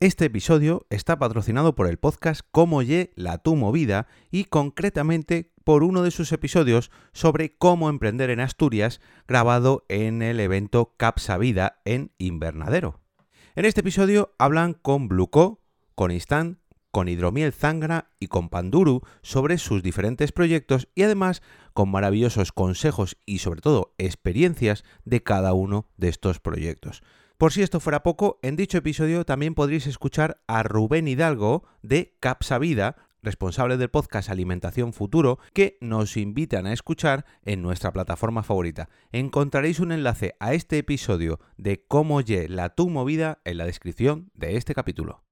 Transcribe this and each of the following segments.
Este episodio está patrocinado por el podcast Cómo Ye la tu movida y concretamente por uno de sus episodios sobre cómo emprender en Asturias grabado en el evento Capsa Vida en Invernadero. En este episodio hablan con Bluco, con Instant, con Hidromiel Zangra y con Panduru sobre sus diferentes proyectos y además con maravillosos consejos y sobre todo experiencias de cada uno de estos proyectos. Por si esto fuera poco, en dicho episodio también podréis escuchar a Rubén Hidalgo de Capsa Vida, responsable del podcast Alimentación Futuro, que nos invitan a escuchar en nuestra plataforma favorita. Encontraréis un enlace a este episodio de Cómo Ye la tu movida en la descripción de este capítulo.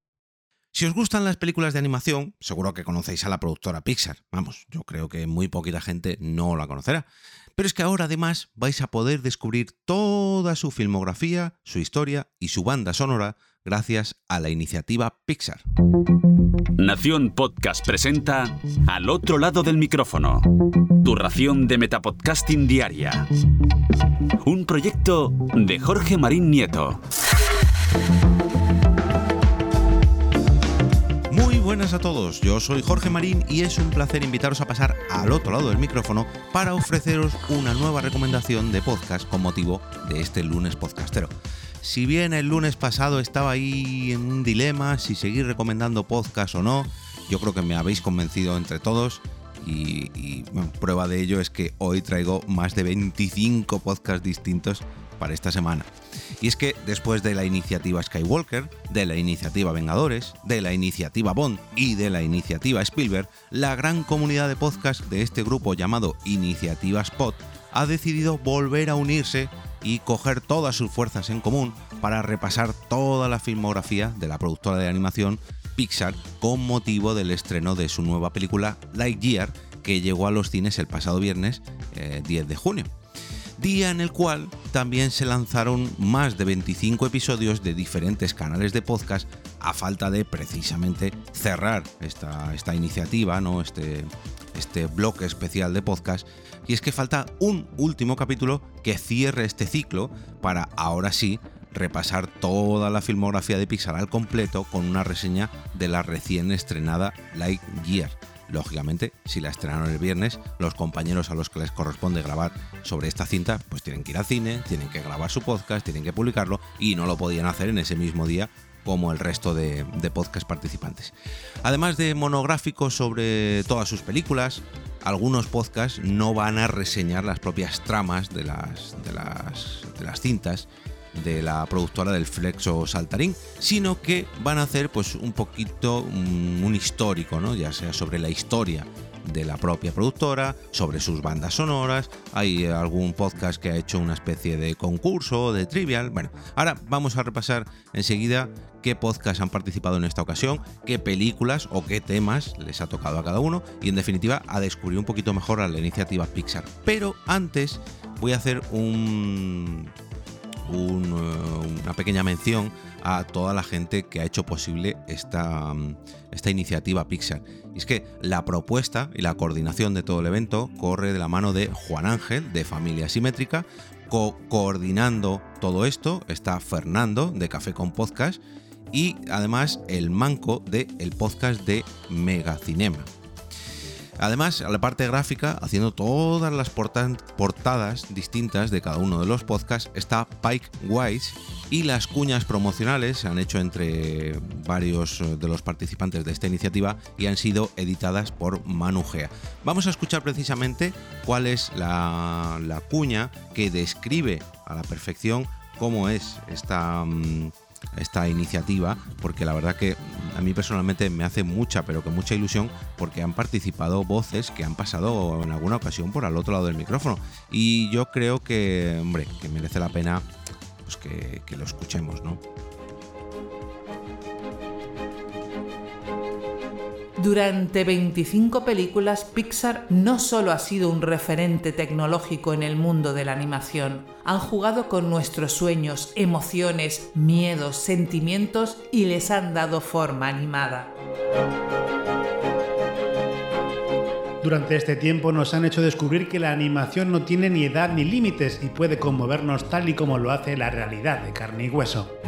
Si os gustan las películas de animación, seguro que conocéis a la productora Pixar. Vamos, yo creo que muy poquita gente no la conocerá. Pero es que ahora además vais a poder descubrir toda su filmografía, su historia y su banda sonora gracias a la iniciativa Pixar. Nación Podcast presenta Al otro lado del micrófono, tu ración de Metapodcasting Diaria. Un proyecto de Jorge Marín Nieto. Buenas a todos, yo soy Jorge Marín y es un placer invitaros a pasar al otro lado del micrófono para ofreceros una nueva recomendación de podcast con motivo de este lunes podcastero. Si bien el lunes pasado estaba ahí en un dilema si seguir recomendando podcast o no, yo creo que me habéis convencido entre todos y, prueba de ello es que hoy traigo más de 25 podcasts distintos para esta semana. Y es que después de la iniciativa Skywalker, de la iniciativa Vengadores, de la iniciativa Bond y de la iniciativa Spielberg, la gran comunidad de podcast de este grupo llamado Iniciativa Spot ha decidido volver a unirse y coger todas sus fuerzas en común para repasar toda la filmografía de la productora de animación Pixar con motivo del estreno de su nueva película Lightyear que llegó a los cines el pasado viernes eh, 10 de junio día en el cual también se lanzaron más de 25 episodios de diferentes canales de podcast a falta de precisamente cerrar esta, esta iniciativa, ¿no? este, este bloque especial de podcast. Y es que falta un último capítulo que cierre este ciclo para ahora sí repasar toda la filmografía de Pixar al completo con una reseña de la recién estrenada Lightyear. Lógicamente, si la estrenaron el viernes, los compañeros a los que les corresponde grabar sobre esta cinta, pues tienen que ir al cine, tienen que grabar su podcast, tienen que publicarlo y no lo podían hacer en ese mismo día como el resto de, de podcast participantes. Además de monográficos sobre todas sus películas, algunos podcasts no van a reseñar las propias tramas de las, de las, de las cintas, de la productora del Flexo Saltarín, sino que van a hacer pues un poquito un, un histórico, ¿no? ya sea sobre la historia de la propia productora, sobre sus bandas sonoras, hay algún podcast que ha hecho una especie de concurso, de trivial. Bueno, ahora vamos a repasar enseguida qué podcasts han participado en esta ocasión, qué películas o qué temas les ha tocado a cada uno y en definitiva a descubrir un poquito mejor a la iniciativa Pixar. Pero antes voy a hacer un un, una pequeña mención a toda la gente que ha hecho posible esta, esta iniciativa Pixar. Y es que la propuesta y la coordinación de todo el evento corre de la mano de Juan Ángel, de Familia Simétrica. Co coordinando todo esto está Fernando, de Café con Podcast. Y además el manco de el podcast de Megacinema. Además, a la parte gráfica, haciendo todas las portadas distintas de cada uno de los podcasts, está Pike Wise y las cuñas promocionales se han hecho entre varios de los participantes de esta iniciativa y han sido editadas por Manu Gea. Vamos a escuchar precisamente cuál es la, cuña que describe a la perfección cómo es esta... Um, esta iniciativa porque la verdad que a mí personalmente me hace mucha pero que mucha ilusión porque han participado voces que han pasado en alguna ocasión por al otro lado del micrófono. Y yo creo que hombre que merece la pena pues que, que lo escuchemos no Durante 25 películas, Pixar no solo ha sido un referente tecnológico en el mundo de la animación, han jugado con nuestros sueños, emociones, miedos, sentimientos y les han dado forma animada. Durante este tiempo nos han hecho descubrir que la animación no tiene ni edad ni límites y puede conmovernos tal y como lo hace la realidad de carne y hueso.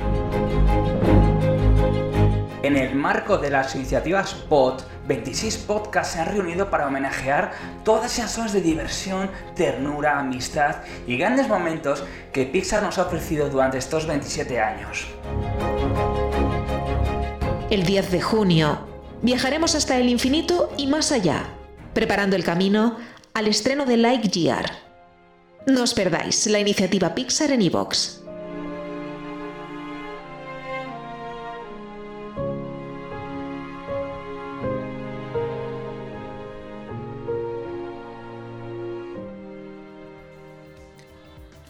En el marco de las iniciativas POT, 26 podcasts se han reunido para homenajear todas esas zonas de diversión, ternura, amistad y grandes momentos que Pixar nos ha ofrecido durante estos 27 años. El 10 de junio viajaremos hasta el infinito y más allá, preparando el camino al estreno de Lightyear. No os perdáis la iniciativa Pixar en iVoox.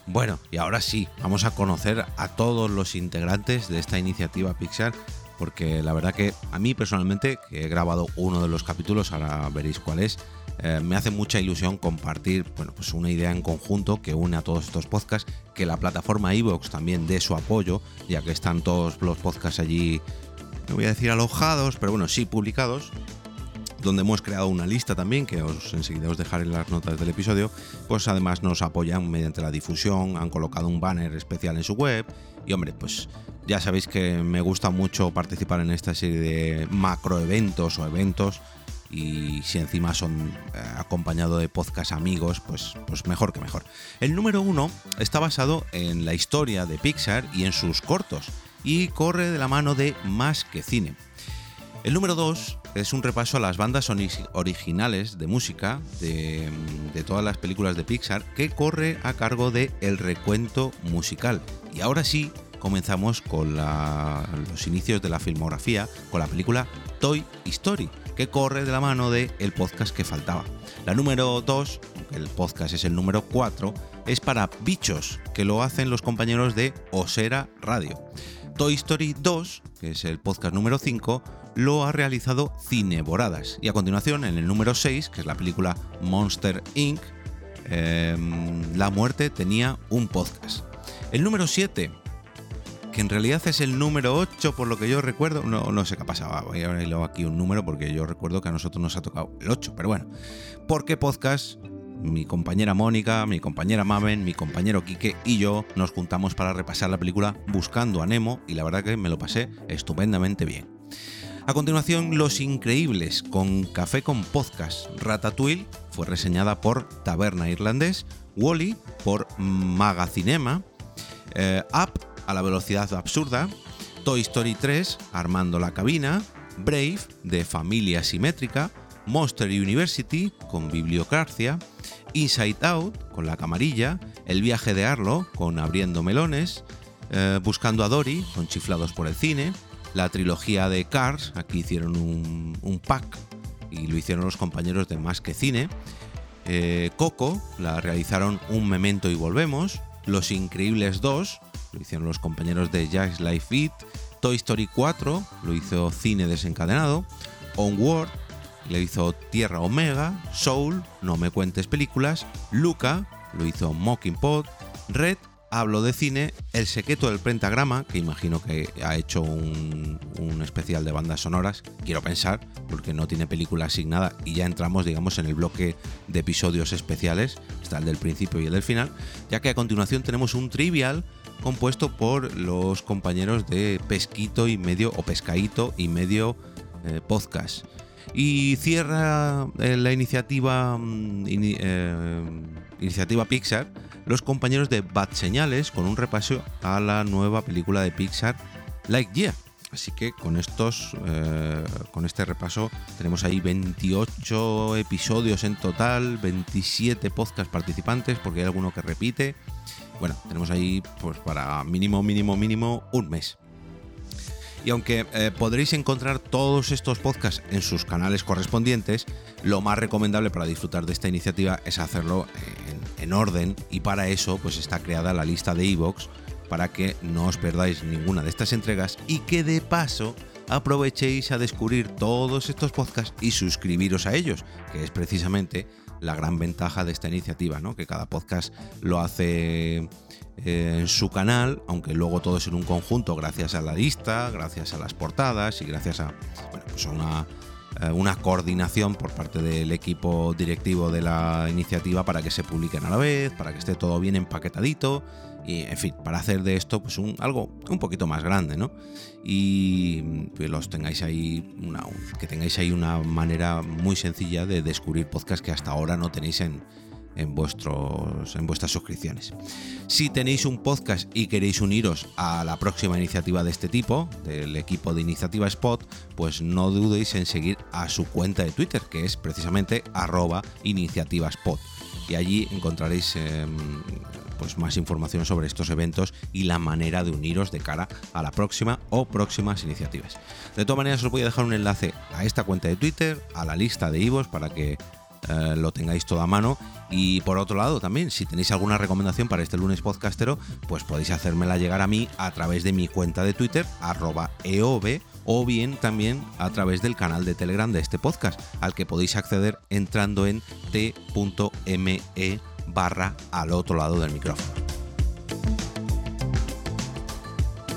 Bueno, y ahora sí, vamos a conocer a todos los integrantes de esta iniciativa Pixar, porque la verdad que a mí personalmente, que he grabado uno de los capítulos, ahora veréis cuál es, eh, me hace mucha ilusión compartir bueno, pues una idea en conjunto que une a todos estos podcasts, que la plataforma Evox también dé su apoyo, ya que están todos los podcasts allí, no voy a decir alojados, pero bueno, sí publicados, donde hemos creado una lista también, que os enseguida os dejaré en las notas del episodio, pues además nos apoyan mediante la difusión, han colocado un banner especial en su web y hombre, pues ya sabéis que me gusta mucho participar en esta serie de macroeventos o eventos y si encima son eh, acompañado de podcast amigos, pues, pues mejor que mejor. El número uno está basado en la historia de Pixar y en sus cortos y corre de la mano de Más que Cine. El número 2 es un repaso a las bandas originales de música de, todas las películas de Pixar que corre a cargo de El Recuento Musical. Y ahora sí, comenzamos con los inicios de la filmografía con la película Toy Story, que corre de la mano de el podcast que faltaba. La número 2, el podcast es el número 4, es para Bichos, que lo hacen los compañeros de Osera Radio. Toy Story 2, que es el podcast número 5, lo ha realizado Cineboradas. Y a continuación, en el número 6, que es la película Monster Inc., em, La muerte tenía un podcast. El número 7, que en realidad es el número 8, por lo que yo recuerdo, no, sé qué ha pasado, voy a abrirlo aquí un número porque yo recuerdo que a nosotros nos ha tocado el 8, pero bueno, ¿por qué podcast? Mi compañera Mónica, mi compañera Maven, mi compañero Quique y yo nos juntamos para repasar la película Buscando a Nemo y la verdad que me lo pasé estupendamente bien. A continuación, Los Increíbles con Café con Podcast. Ratatouille fue reseñada por Taberna Irlandés, Wally por Magacinema, eh, Up a la velocidad absurda, Toy Story 3 Armando la cabina, Brave de Familia Simétrica, Monster University con Bibliocracia, Inside Out con La Camarilla, El viaje de Arlo con Abriendo Melones, eh, Buscando a Dory con Chiflados por el Cine, la trilogía de Cars, aquí hicieron un, pack y lo hicieron los compañeros de Más que Cine, eh, Coco, la realizaron Un Memento y Volvemos, Los Increíbles 2, lo hicieron los compañeros de Jazz Life Beat, Toy Story 4, lo hizo Cine Desencadenado, Onward, le hizo Tierra Omega, Soul, No me cuentes películas, Luca, lo hizo Mocking Pod, Red, hablo de cine, El secreto del pentagrama, que imagino que ha hecho un, especial de bandas sonoras, quiero pensar, porque no tiene película asignada y ya entramos, digamos, en el bloque de episodios especiales, está el del principio y el del final, ya que a continuación tenemos un trivial compuesto por los compañeros de Pesquito y medio, o Pescaito y medio eh, podcast. Y cierra eh, la iniciativa, mm, eh, iniciativa Pixar los compañeros de Bad Señales con un repaso a la nueva película de Pixar Like Yeah. Así que con estos, eh, con este repaso tenemos ahí 28 episodios en total, 27 podcast participantes, porque hay alguno que repite. Bueno, tenemos ahí pues para mínimo, mínimo, mínimo un mes. Y aunque eh, podréis encontrar todos estos podcasts en sus canales correspondientes, lo más recomendable para disfrutar de esta iniciativa es hacerlo en, orden y para eso pues está creada la lista de iVoox para que no os perdáis ninguna de estas entregas y que de paso aprovechéis a descubrir todos estos podcasts y suscribiros a ellos, que es precisamente la gran ventaja de esta iniciativa, ¿no? que cada podcast lo hace eh, en su canal, aunque luego todo es en un conjunto gracias a la lista, gracias a las portadas y gracias a, bueno, pues a una una coordinación por parte del equipo directivo de la iniciativa para que se publiquen a la vez, para que esté todo bien empaquetadito y en fin, para hacer de esto pues un, algo un poquito más grande, ¿no? Y pues, los tengáis ahí una, que tengáis ahí una manera muy sencilla de descubrir podcasts que hasta ahora no tenéis en, en, vuestros, en vuestras suscripciones. Si tenéis un podcast y queréis uniros a la próxima iniciativa de este tipo, del equipo de iniciativa Spot, pues no dudéis en seguir a su cuenta de Twitter, que es precisamente arroba iniciativa Spot. Y allí encontraréis em, pues más información sobre estos eventos y la manera de uniros de cara a la próxima o próximas iniciativas. De todas maneras, os voy a dejar un enlace a esta cuenta de Twitter, a la lista de Ivos para que eh, lo tengáis todo a mano. Y por otro lado, también, si tenéis alguna recomendación para este lunes podcastero, pues podéis hacérmela llegar a mí a través de mi cuenta de Twitter, arroba EOB, o bien también a través del canal de Telegram de este podcast, al que podéis acceder entrando en t.me barra al otro lado del micrófono.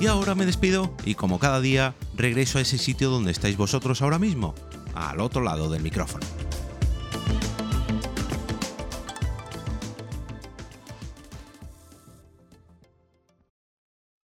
Y ahora me despido y como cada día regreso a ese sitio donde estáis vosotros ahora mismo, al otro lado del micrófono.